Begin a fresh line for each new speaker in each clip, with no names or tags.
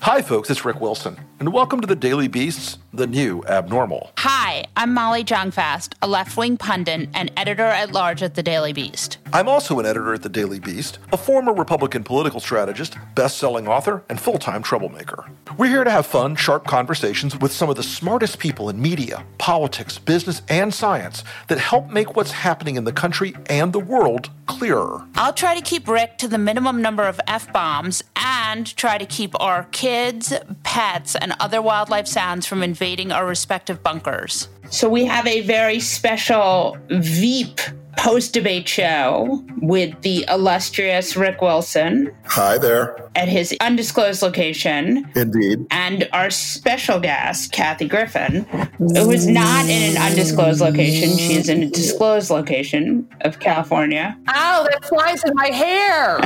Hi, folks, it's Rick Wilson, and welcome to the Daily Beast's The New Abnormal.
Hi, I'm Molly Jong-Fast, a left-wing pundit and editor at large at the Daily Beast.
I'm also an editor at the Daily Beast, a former Republican political strategist, best-selling author, and full-time troublemaker. We're here to have fun, sharp conversations with some of the smartest people in media, politics, business, and science that help make what's happening in the country and the world clearer.
I'll try to keep Rick to the minimum number of F-bombs and try to keep our kids, pets, and other wildlife sounds from invading our respective bunkers. So we have a very special Veep post debate show with the illustrious Rick Wilson.
Hi there.
At his undisclosed location.
Indeed.
And our special guest, Kathy Griffin, who is not in an undisclosed location. She is in a disclosed location of California.
Ow, that flies in my hair.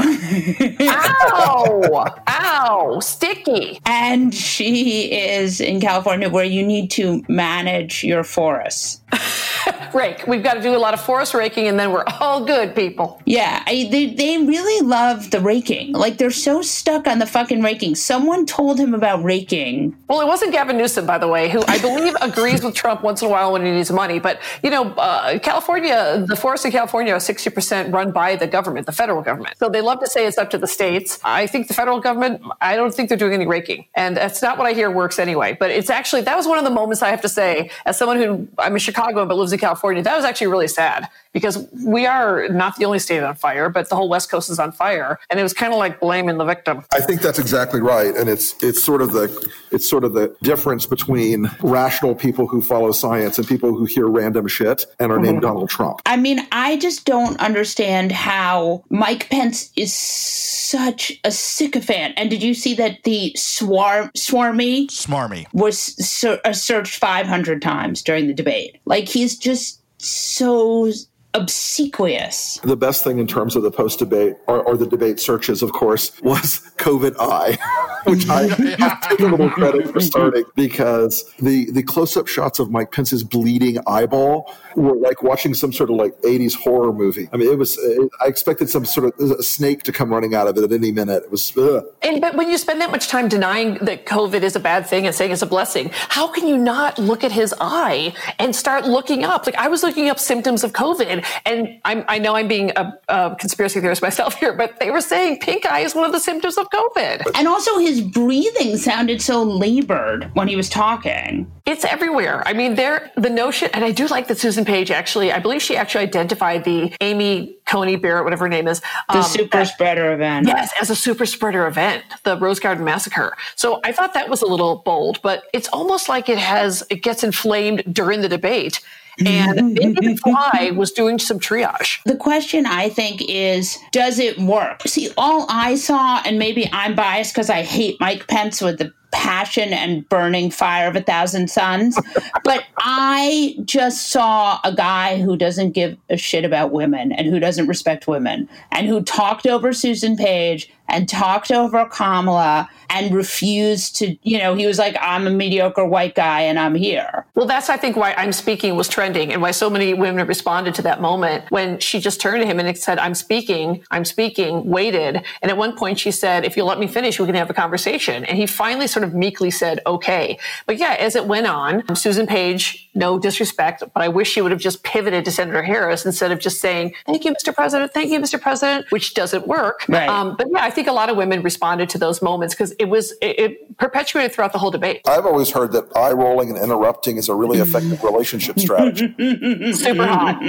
Ow. Ow. Sticky.
And she is in California where you need to manage your forests.
Rake. We've got to do a lot of forest raking and then we're all good people.
Yeah, I, they, they really love the raking. Like they're so stuck on the fucking raking. Someone told him about raking.
Well, it wasn't Gavin Newsom, by the way, who I believe agrees with Trump once in a while when he needs money. But, you know, uh, California, the forests in California are 60% run by the government, the federal government. So they love to say it's up to the states. I think the federal government, I don't think they're doing any raking. And that's not what I hear works anyway. But it's actually, that was one of the moments I have to say, as someone who, I'm a Chicago but lives in California, that was actually really sad because we are not the only state on fire, but the whole West Coast is on fire. And it was kind of like blaming the victim.
I think that's exactly right. And it's it's sort of the it's sort of the difference between rational people who follow science and people who hear random shit and are named mm-hmm. Donald Trump.
I mean, I just don't understand how Mike Pence is such a sycophant. And did you see that the swarm swarmy
smarmy
was ser- uh, searched 500 times during the debate? Like he's just so obsequious.
The best thing in terms of the post debate or, or, the debate searches, of course, was COVID eye, which I take a little credit for starting because the, the close up shots of Mike Pence's bleeding eyeball were like watching some sort of like 80s horror movie. I mean, it was, it, I expected some sort of a snake to come running out of it at any minute. It was, ugh.
And, but when you spend that much time denying that COVID is a bad thing and saying it's a blessing, how can you not look at his eye and start looking up? Like I was looking up symptoms of COVID and I'm, i know I'm being a, a conspiracy theorist myself here, but they were saying pink eye is one of the symptoms of COVID.
And also his breathing sounded so labored when he was talking.
It's everywhere. I mean, there, the notion, and I do like that Susan Page actually, I believe she actually identified the Amy Coney Barrett, whatever her name is.
The um, super spreader event.
Yes, as a super spreader event, the Rose Garden Massacre. So I thought that was a little bold, but it's almost like it has, it gets inflamed during the debate and mm-hmm, maybe mm-hmm, fly was doing some triage.
The question I think is, does it work? See, all I saw, and maybe I'm biased because I hate Mike Pence with the passion and burning fire of a thousand suns. but I just saw a guy who doesn't give a shit about women and who doesn't respect women and who talked over Susan Page and talked over Kamala and refused to, you know, he was like, I'm a mediocre white guy and I'm here.
Well, that's, I think, why I'm speaking was trending and why so many women responded to that moment when she just turned to him and said, I'm speaking, I'm speaking, waited. And at one point she said, if you'll let me finish, we can have a conversation. And he finally sort of meekly said, okay. But yeah, as it went on, Susan Page, no disrespect, but I wish she would have just pivoted to Senator Harris instead of just saying, thank you, Mr. President, thank you, Mr. President, which doesn't work. Right. Um, but yeah, I think a lot of women responded to those moments because it was it, it, perpetuated throughout the whole debate.
I've always heard that eye rolling and interrupting is a really effective relationship strategy.
Super hot.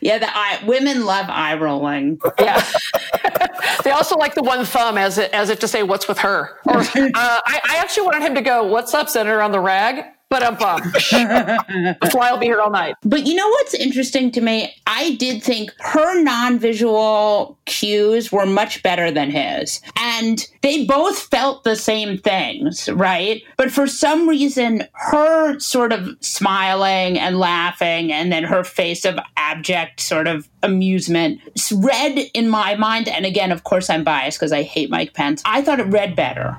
Yeah, the eye, women love eye rolling.
Yeah. they also like the one thumb as it, as if to say, "What's with her?" Or uh, I, I actually wanted him to go, "What's up, Senator?" on the rag but I'm the fly will be here all night.
But you know what's interesting to me? I did think her non visual cues were much better than his. And they both felt the same things, right? But for some reason, her sort of smiling and laughing, and then her face of abject sort of amusement read in my mind. And again, of course, I'm biased because I hate Mike Pence. I thought it read better.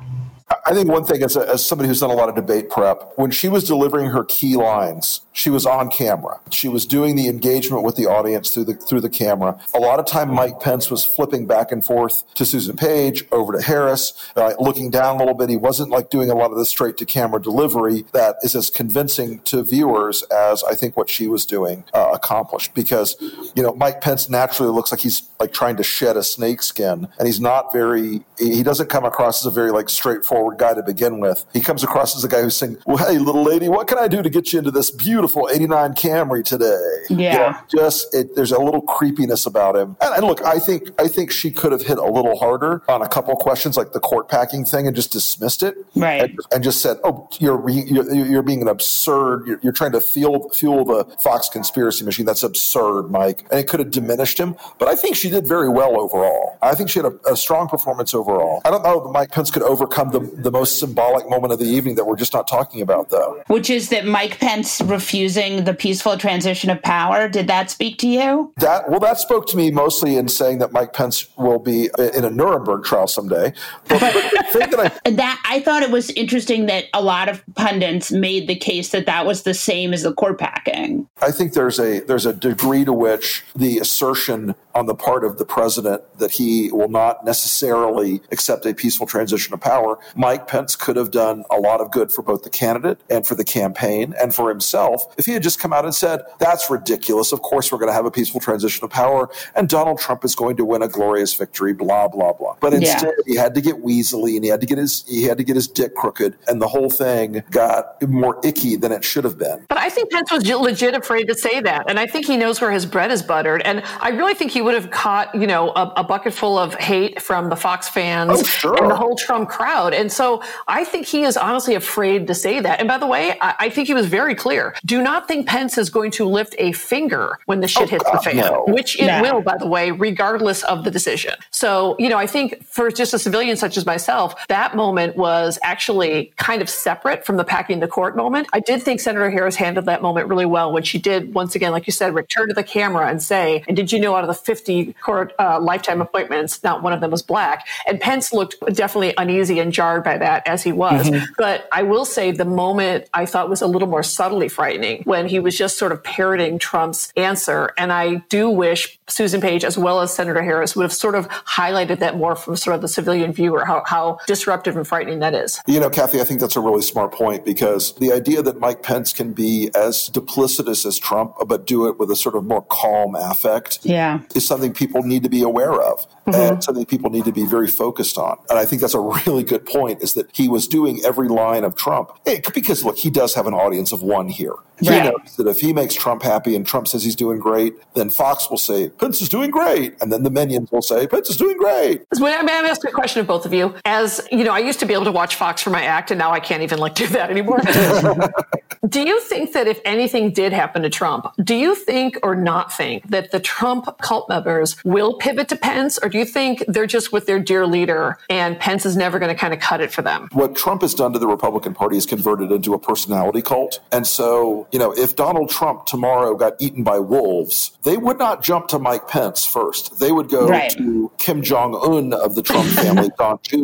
I think one thing, as, a, as somebody who's done a lot of debate prep, when she was delivering her key lines, she was on camera. She was doing the engagement with the audience through the through the camera. A lot of time, Mike Pence was flipping back and forth to Susan Page, over to Harris, uh, looking down a little bit. He wasn't like doing a lot of the straight to camera delivery that is as convincing to viewers as I think what she was doing uh, accomplished. Because you know, Mike Pence naturally looks like he's like trying to shed a snake skin, and he's not very. He doesn't come across as a very like straightforward guy to begin with. He comes across as a guy who's saying, "Well, hey, little lady, what can I do to get you into this beautiful?" beautiful 89 Camry today.
Yeah. You know,
just it, there's a little creepiness about him. And, and, look, I think I think she could have hit a little harder on a couple questions like the court packing thing and just dismissed it.
Right.
And, and just said, "Oh, you're you're, you're being an absurd. You're, you're, trying to fuel fuel the Fox conspiracy machine. That's absurd, Mike." And it could have diminished him, but I think she did very well overall. I think she had a, a strong performance overall. I don't know if Mike Pence could overcome the the most symbolic moment of the evening that we're just not talking about though.
Which is that Mike Pence refusing the peaceful transition of power. Did that speak to you?
That well, that spoke to me mostly in saying that Mike Pence will be in a Nuremberg trial someday. But, but
that, I, that I thought it was interesting that a lot of pundits made the case that that was the same as the court packing.
I think there's a there's a degree to which the assertion on the part of the president that he will not necessarily accept a peaceful transition of power, Mike Pence could have done a lot of good for both the candidate and for the campaign and for himself if he had just come out and said, that's ridiculous. Of course, we're going to have a peaceful transition of power and Donald Trump is going to win a glorious victory, blah, blah, blah. But instead, yeah. he had to get weaselly and he had to get his, he had to get his dick crooked and the whole thing got more icky than it should have been.
But I think Pence was legit afraid to say that. And I think he knows where his bread is buttered. And I really think he would have caught, you know, a, a bucket full of hate from the Fox fans
oh, sure.
and the whole Trump crowd. And so I think he is honestly afraid to say that. And by the way, I, I think he was very clear. Do not think Pence is going to lift a finger when the shit oh, hits God, the fan,
no.
which it no. will, by the way, regardless of the decision. So, you know, I think for just a civilian such as myself, that moment was actually kind of separate from the packing the court moment. I did think Senator Harris handled that moment really well when she did, once again, like you said, return to the camera and say, and did you know out of the 50 court uh, lifetime appointments, not one of them was black? And Pence looked definitely uneasy and jarred by that as he was. Mm-hmm. But I will say the moment I thought was a little more subtly frightening when he was just sort of parroting Trump's answer. And I do wish Susan Page, as well as Senator Harris, would have sort of highlighted that more from sort of the civilian viewer, how, how disruptive and frightening that is.
You know, Kathy, I think that's a really smart point because the idea that Mike Pence can be as duplicitous as Trump, but do it with a sort of more calm affect,
yeah.
is something people need to be aware of mm-hmm. and something people need to be very focused on. And I think that's a really good point is that he was doing every line of Trump because look, he does have an audience of one here. He right. knows that if he makes Trump happy and Trump says he's doing great, then Fox will say Pence is doing great, and then the minions will say Pence is doing great.
May I ask a question of both of you? As you know, I used to be able to watch Fox for my act, and now I can't even like do that anymore. do you think that if anything did happen to Trump, do you think or not think that the Trump cult members will pivot to Pence, or do you think they're just with their dear leader and Pence is never going to kind of cut it for them?
What Trump has done to the Republican Party is converted into a personality cult, and so you know if Donald Trump tomorrow got eaten by wolves, they would not jump to Mike Pence first. They would go right. to Kim Jong Un of the Trump family, Don
Jr.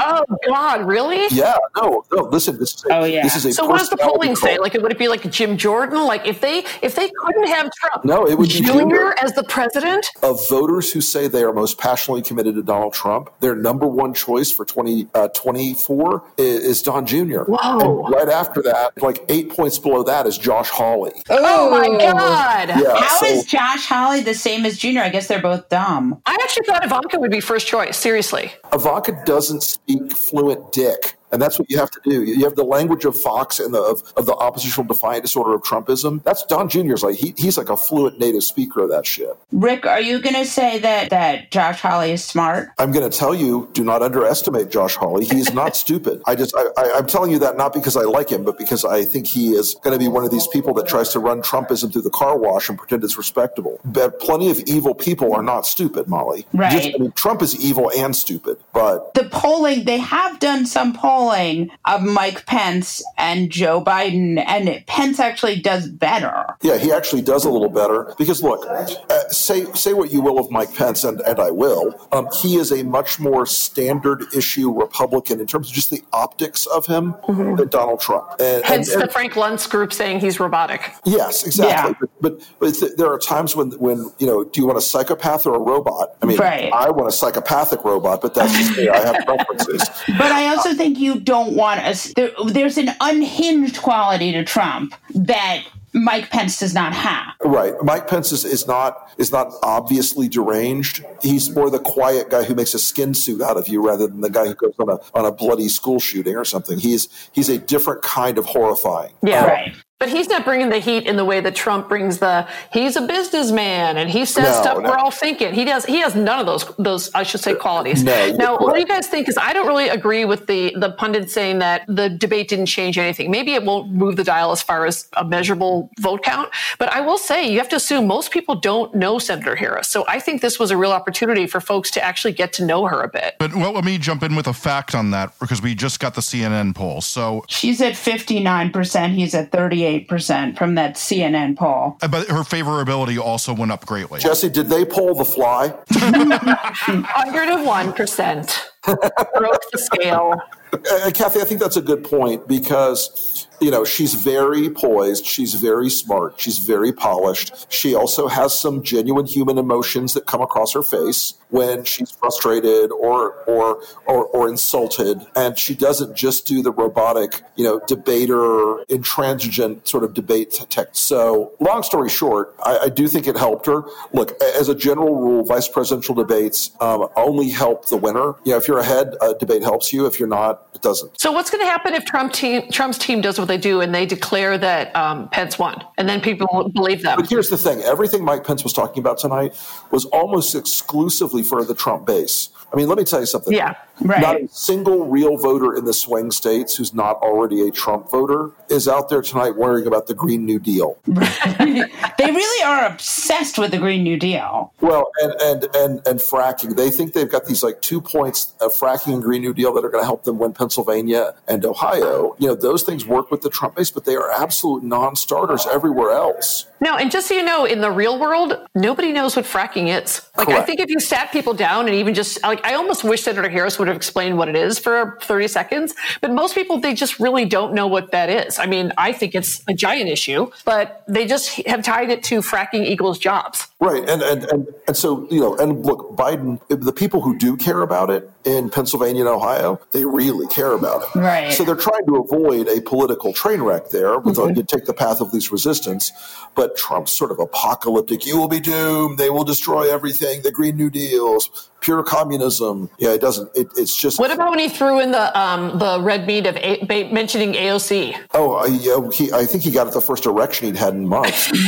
oh God, really?
Yeah, no, no. Listen, this is a,
oh yeah.
This is a
so what does the polling say? Like, would it be like Jim Jordan? Like, if they if they couldn't have Trump,
no, it would be
Junior as the president
of voters who say they are most passionately committed to Donald Trump. Their number one choice for 2024 uh, is, is, Don Jr.
Whoa!
And right after that, like eight points below that is Josh Hawley.
Oh, my God!
Yeah, How so, is Josh Hawley the same as Junior? I guess they're both dumb.
I actually thought Ivanka would be first choice. Seriously,
Ivanka doesn't speak fluent dick. And that's what you have to do. You have the language of Fox and the, of, of the oppositional defiant disorder of Trumpism. That's Don Jr.'s like, he, he's like a fluent native speaker of that shit.
Rick, are you going to say that, that Josh Hawley is smart?
I'm going to tell you, do not underestimate Josh Hawley. He's not stupid. I just, I, I, I'm telling you that not because I like him, but because I think he is going to be one of these people that tries to run Trumpism through the car wash and pretend it's respectable. But plenty of evil people are not stupid, Molly.
Right.
Just, I mean, Trump is evil and stupid, but.
The polling, they have done some polling polling of Mike Pence and Joe Biden, and Pence actually does better.
Yeah, he actually does a little better because look, uh, say say what you will of Mike Pence, and, and I will. Um, he is a much more standard issue Republican in terms of just the optics of him mm-hmm. than Donald Trump.
And, Hence and, and, the Frank Luntz group saying he's robotic.
Yes, exactly. Yeah. But, but, but th- there are times when when you know, do you want a psychopath or a robot? I mean, right. I want a psychopathic robot, but that's just me. I have preferences.
But I also think you don't want a. There, there's an unhinged quality to Trump that Mike Pence does not have.
Right. Mike Pence is, is not is not obviously deranged. He's more the quiet guy who makes a skin suit out of you rather than the guy who goes on a on a bloody school shooting or something. He's he's a different kind of horrifying.
Yeah. Um, right.
But he's not bringing the heat in the way that Trump brings the. He's a businessman and he says no, stuff no. we're all thinking. He does. He has none of those. Those I should say qualities. No, now, what do you guys think? Is I don't really agree with the the pundit saying that the debate didn't change anything. Maybe it won't move the dial as far as a measurable vote count. But I will say you have to assume most people don't know Senator Harris. So I think this was a real opportunity for folks to actually get to know her a bit.
But well, let me jump in with a fact on that because we just got the CNN poll. So
she's at fifty nine percent. He's at thirty eight percent from that CNN poll.
Uh, but her favorability also went up greatly.
Jesse, did they poll the fly?
101%. percent broke the scale.
Uh, Kathy, I think that's a good point because you know, she's very poised. She's very smart. She's very polished. She also has some genuine human emotions that come across her face when she's frustrated or or or, or insulted. And she doesn't just do the robotic, you know, debater, intransigent sort of debate text. So, long story short, I, I, do think it helped her. Look, as a general rule, vice presidential debates um, only help the winner. You know, if you're ahead, a debate helps you. If you're not, it doesn't.
So, what's going to happen if Trump team, Trump's team does what they do and they declare that um, Pence won, and then people believe them.
But here's the thing: everything Mike Pence was talking about tonight was almost exclusively for the Trump base. I mean, let me tell you something.
Yeah,
right. Not a single real voter in the swing states who's not already a Trump voter is out there tonight worrying about the Green New Deal.
they really are obsessed with the Green New Deal.
Well, and and and and fracking. They think they've got these like two points of fracking and Green New Deal that are going to help them win Pennsylvania and Ohio. You know, those things work with the Trump base, but they are absolute non-starters everywhere else.
No, and just so you know, in the real world, nobody knows what fracking is. Like, Correct. I think if you sat people down and even just like, I almost wish Senator Harris would have explained what it is for 30 seconds. But most people, they just really don't know what that is. I mean, I think it's a giant issue, but they just have tied it to fracking equals jobs.
Right. And, and, and, and so, you know, and look, Biden, the people who do care about it in Pennsylvania and Ohio, they really care about it.
Right.
So they're trying to avoid a political train wreck there. With mm-hmm. take the path of least resistance. But Trump's sort of apocalyptic. You will be doomed. They will destroy everything. The Green New Deals, pure communism. Yeah, it doesn't. It, it's just.
What about when he threw in the um, the red meat of a- mentioning AOC?
Oh, uh, yeah, he, I think he got it the first erection he'd had in months.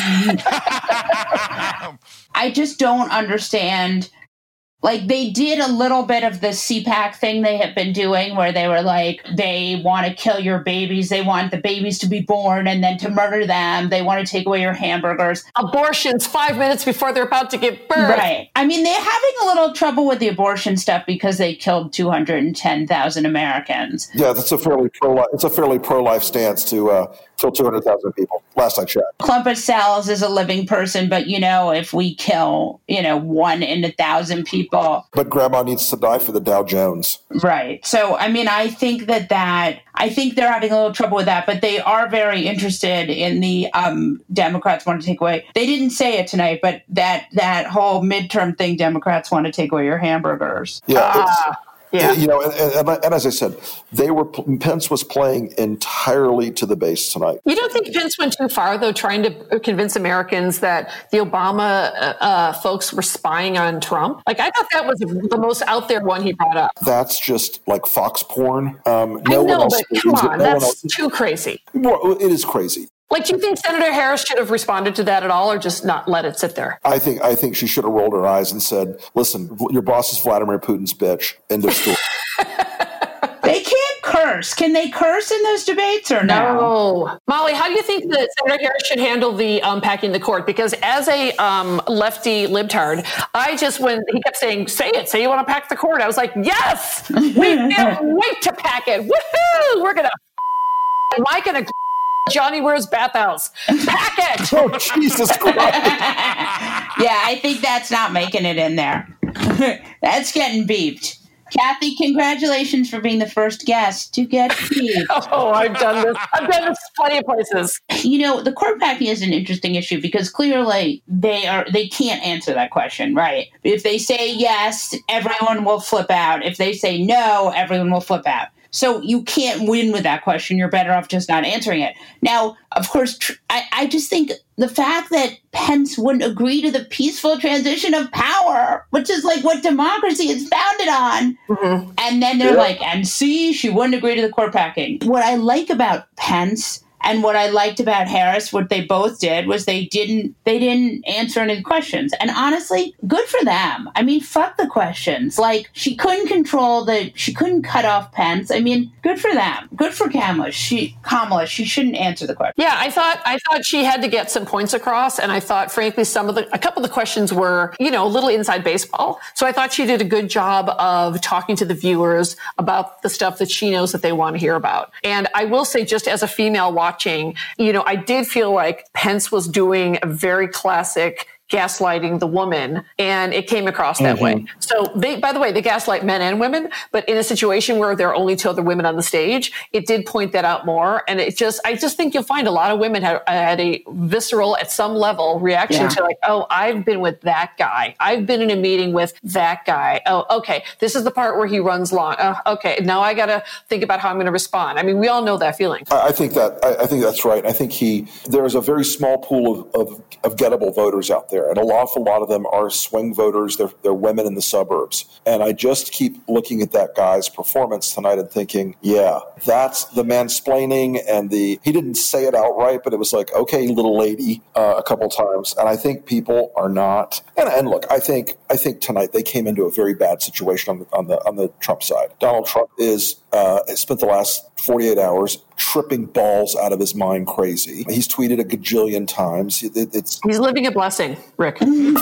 I just don't understand like they did a little bit of the CPAC thing they have been doing where they were like they want to kill your babies. They want the babies to be born and then to murder them. They want to take away your hamburgers.
Abortions 5 minutes before they're about to give birth.
Right. I mean they're having a little trouble with the abortion stuff because they killed 210,000 Americans.
Yeah that's a fairly pro it's a fairly pro life stance to uh, kill 200,000 people last I checked
Clumpus cells is a living person but you know if we kill you know one in a thousand people people.
But grandma needs to die for the Dow Jones.
Right. So, I mean, I think that that, I think they're having a little trouble with that, but they are very interested in the um, Democrats want to take away. They didn't say it tonight, but that, that whole midterm thing, Democrats want to take away your hamburgers.
Yeah. Uh, yeah. You know, and, and, and, as I said, they were Pence was playing entirely to the base tonight.
You don't think Pence went too far, though, trying to convince Americans that the Obama uh, uh, folks were spying on Trump? Like, I thought that was the most out there one he brought up.
That's just like Fox porn. Um,
no I know, but come on, no that's too crazy.
Well, it is crazy.
Like, do you think Senator Harris should have responded to that at all, or just not let it sit there?
I think I think she should have rolled her eyes and said, "Listen, your boss is Vladimir Putin's bitch." End of story.
they can't curse. Can they curse in those debates or no?
No. Molly, how do you think that Senator Harris should handle the unpacking um, the court? Because as a um, lefty libtard, I just, when he kept saying, say it, say you want to pack the court, I was like, yes, we can't wait to pack it. Woohoo! We're going to, Mike and a Johnny Weir's bathhouse. Pack it.
oh, Jesus Christ.
yeah, I think that's not making it in there. that's getting beeped. Kathy, congratulations for being the first guest to get beeped.
oh, I've done this. I've done this plenty of places.
You know, the court packing is an interesting issue because clearly they are they can't answer that question, right? If they say yes, everyone will flip out. If they say no, everyone will flip out. So you can't win with that question. You're better off just not answering it. Now, of course, tr- I, I just think the fact that Pence wouldn't agree to the peaceful transition of power, which is like what democracy is founded on. Mm-hmm. And then they're yeah. like, and see, she wouldn't agree to the court packing. What I like about Pence and what I liked about Harris, what they both did was they didn't they didn't answer any questions. And honestly, good for them. I mean, fuck the questions. Like she couldn't control the she couldn't cut off Pence. I mean, good for them. Good for Kamala. She Kamala, she shouldn't answer the question.
Yeah, I thought I thought she had to get some points across and I thought frankly some of the a couple of the questions were, you know, a little inside baseball. So I thought she did a good job of talking to the viewers about the stuff that she knows that they want to hear about. And I will say just as a female watcher watching, you know, I did feel like Pence was doing a very classic gaslighting the woman and it came across that mm-hmm. way. So they, by the way, they gaslight men and women, but in a situation where there are only two other women on the stage, it did point that out more. And it just, I just think you'll find a lot of women had, had a visceral at some level reaction yeah. to like, oh, I've been with that guy. I've been in a meeting with that guy. Oh, okay. This is the part where he runs long. Uh, okay. Now I got to think about how I'm going to respond. I mean, we all know that feeling.
I think that, I, I think that's right. I think he, there is a very small pool of, of, of gettable voters out there there. And an awful lot of them are swing voters. They're, they're women in the suburbs. And I just keep looking at that guy's performance tonight and thinking, yeah, that's the mansplaining and the, he didn't say it outright, but it was like, okay, little lady, uh, a couple times. And I think people are not, and, and look, I think, I think tonight they came into a very bad situation on the, on the, on the Trump side. Donald Trump is, uh, spent the last 48 hours tripping balls out of his mind crazy. He's tweeted a gajillion times. It, it's
He's living a blessing, Rick.
he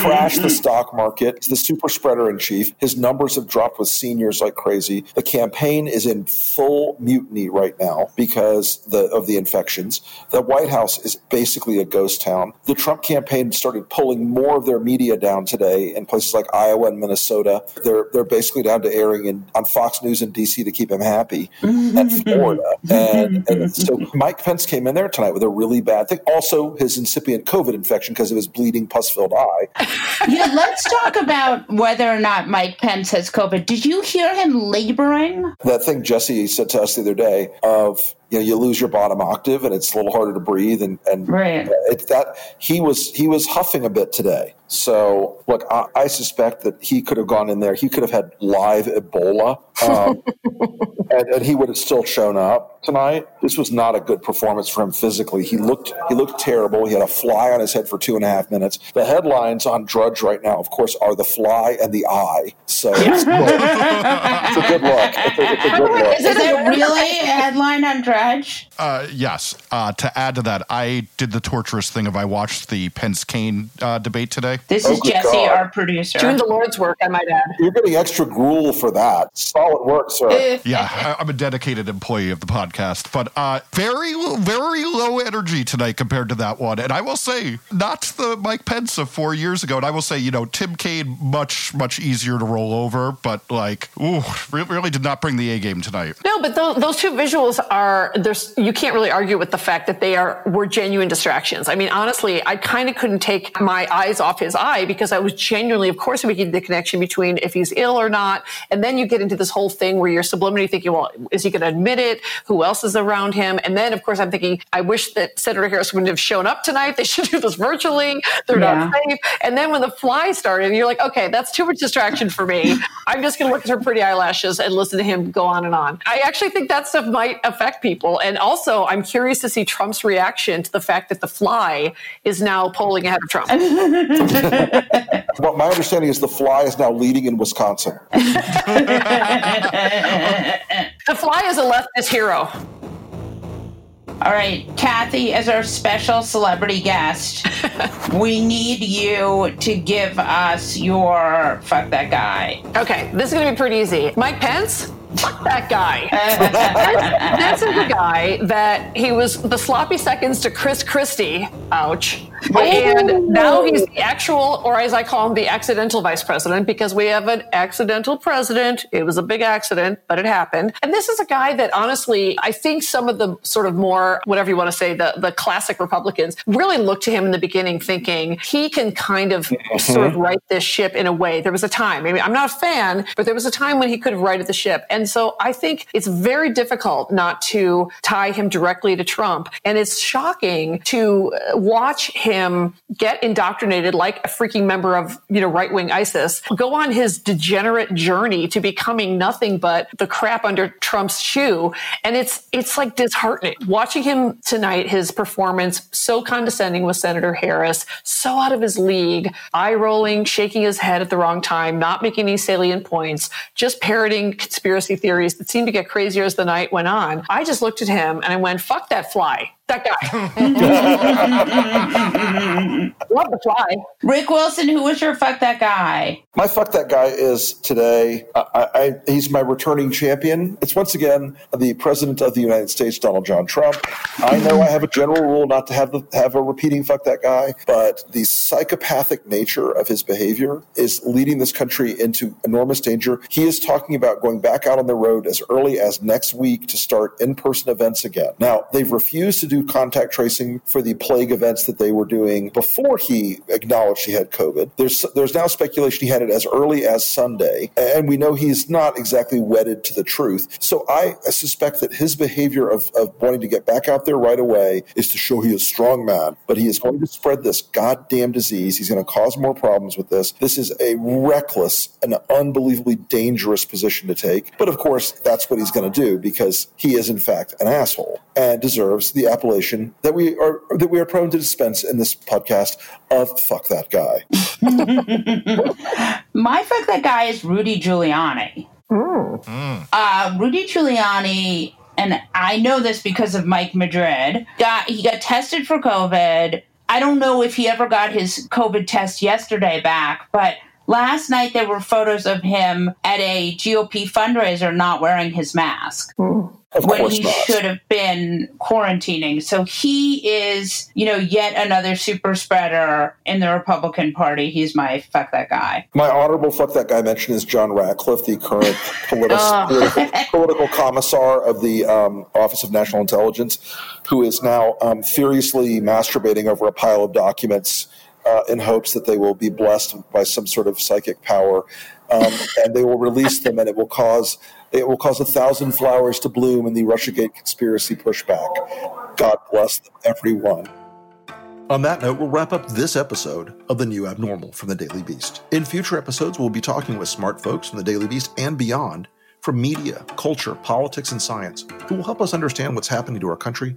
crashed the stock market. He's the super spreader in chief. His numbers have dropped with seniors like crazy. The campaign is in full mutiny right now because the, of the infections. The White House is basically a ghost town. The Trump campaign started pulling more of their media down today in places like Iowa and Minnesota. They're they're basically down to airing in, on Fox News in D.C. to keep him happy at Florida. And, and so Mike Pence came in there tonight with a really bad thing. Also, his incipient COVID infection because of his bleeding, pus filled eye.
yeah, let's talk about whether or not Mike Pence has COVID. Did you hear him laboring?
That thing Jesse said to us the other day of you know you lose your bottom octave and it's a little harder to breathe and and
right.
it's that he was he was huffing a bit today. So look I, I, suspect that he could have gone in there. He could have had live ebola um, and, and, he would have still shown up tonight. This was not a good performance for him physically. He looked he looked terrible. He had a fly on his head for two and a half minutes. The headlines on drudge right now of course are the fly and the eye. So it's, it's a good look. It's a, it's a good look.
is it really a headline on drudge
uh, yes. Uh, to add to that, I did the torturous thing of I watched the Pence Kaine uh, debate today.
This oh, is Jesse, God. our producer.
Doing the Lord's work, I might add.
You're getting extra gruel for that. Solid work, sir.
yeah, I, am a dedicated employee of the podcast, but uh, very, very low energy tonight compared to that one. And I will say, not the Mike Pence of four years ago. And I will say, you know, Tim Kaine, much, much easier to roll over, but like, ooh, really did not bring the A game tonight.
No, but th- those two visuals are there's you can't really argue with the fact that they are were genuine distractions. I mean, honestly, I kind of couldn't take my eyes off his eye because I was genuinely, of course, making the connection between if he's ill or not, and then you get into this whole thing where you're subliminally thinking, well, is he going to admit it? Who else is around him? And then, of course, I'm thinking, I wish that Senator Harris wouldn't have shown up tonight. They should do this virtually. They're yeah. not safe. And then when the fly started, you're like, okay, that's too much distraction for me. I'm just going to look at her pretty eyelashes and listen to him go on and on. I actually think that stuff might affect people people. And also, I'm curious to see Trump's reaction to the fact that the fly is now polling ahead of Trump.
well, my understanding is the fly is now leading in Wisconsin.
the fly is a leftist hero.
All right, Kathy, as our special celebrity guest, we need you to give us your fuck that guy.
Okay, this is going to be pretty easy. Mike Pence? Fuck that guy. this is a guy that he was the sloppy seconds to Chris Christie. Ouch. And now he's the actual, or as I call him, the accidental vice president because we have an accidental president. It was a big accident, but it happened. And this is a guy that honestly, I think some of the sort of more, whatever you want to say, the, the classic Republicans really looked to him in the beginning thinking he can kind of mm-hmm. sort of right this ship in a way. There was a time, I mean, I'm not a fan, but there was a time when he could have righted the ship. And so I think it's very difficult not to tie him directly to Trump. And it's shocking to watch him him get indoctrinated like a freaking member of, you know, right wing ISIS, go on his degenerate journey to becoming nothing but the crap under Trump's shoe. And it's, it's like disheartening. Watching him tonight, his performance so condescending with Senator Harris, so out of his league, eye rolling, shaking his head at the wrong time, not making any salient points, just parroting conspiracy theories that seemed to get crazier as the night went on. I just looked at him and I went, fuck that fly that guy. Love the fly.
Rick Wilson, who was your fuck that guy?
My fuck that guy is today. I, I, he's my returning champion. It's once again the president of the United States, Donald John Trump. I know I have a general rule not to have the, have a repeating fuck that guy, but the psychopathic nature of his behavior is leading this country into enormous danger. He is talking about going back out on the road as early as next week to start in person events again. Now they've refused to do contact tracing for the plague events that they were doing before he acknowledged he had COVID. There's there's now speculation he had it as early as Sunday, and we know he's not exactly wedded to the truth. So I suspect that his behavior of, of wanting to get back out there right away is to show he is a strong man, but he is going to spread this goddamn disease. He's going to cause more problems with this. This is a reckless and unbelievably dangerous position to take. But of course, that's what he's going to do because he is in fact an asshole and deserves the apple appellation that we are that we are prone to dispense in this podcast of fuck that guy.
My fuck that guy is Rudy Giuliani. Mm. Uh, Rudy Giuliani, and I know this because of Mike Madrid. Got he got tested for COVID. I don't know if he ever got his COVID test yesterday back, but last night there were photos of him at a GOP fundraiser not wearing his mask. Mm. When he
not.
should have been quarantining. So he is, you know, yet another super spreader in the Republican Party. He's my fuck that guy.
My honorable fuck that guy mention is John Ratcliffe, the current politi- oh. political, political, commissar of the um, Office of National Intelligence, who is now um, furiously masturbating over a pile of documents uh, in hopes that they will be blessed by some sort of psychic power. Um, and they will release them, and it will cause it will cause a thousand flowers to bloom in the Russiagate conspiracy pushback. God bless them, everyone.
On that note, we'll wrap up this episode of The New Abnormal from the Daily Beast. In future episodes, we'll be talking with smart folks from the Daily Beast and beyond from media, culture, politics, and science who will help us understand what's happening to our country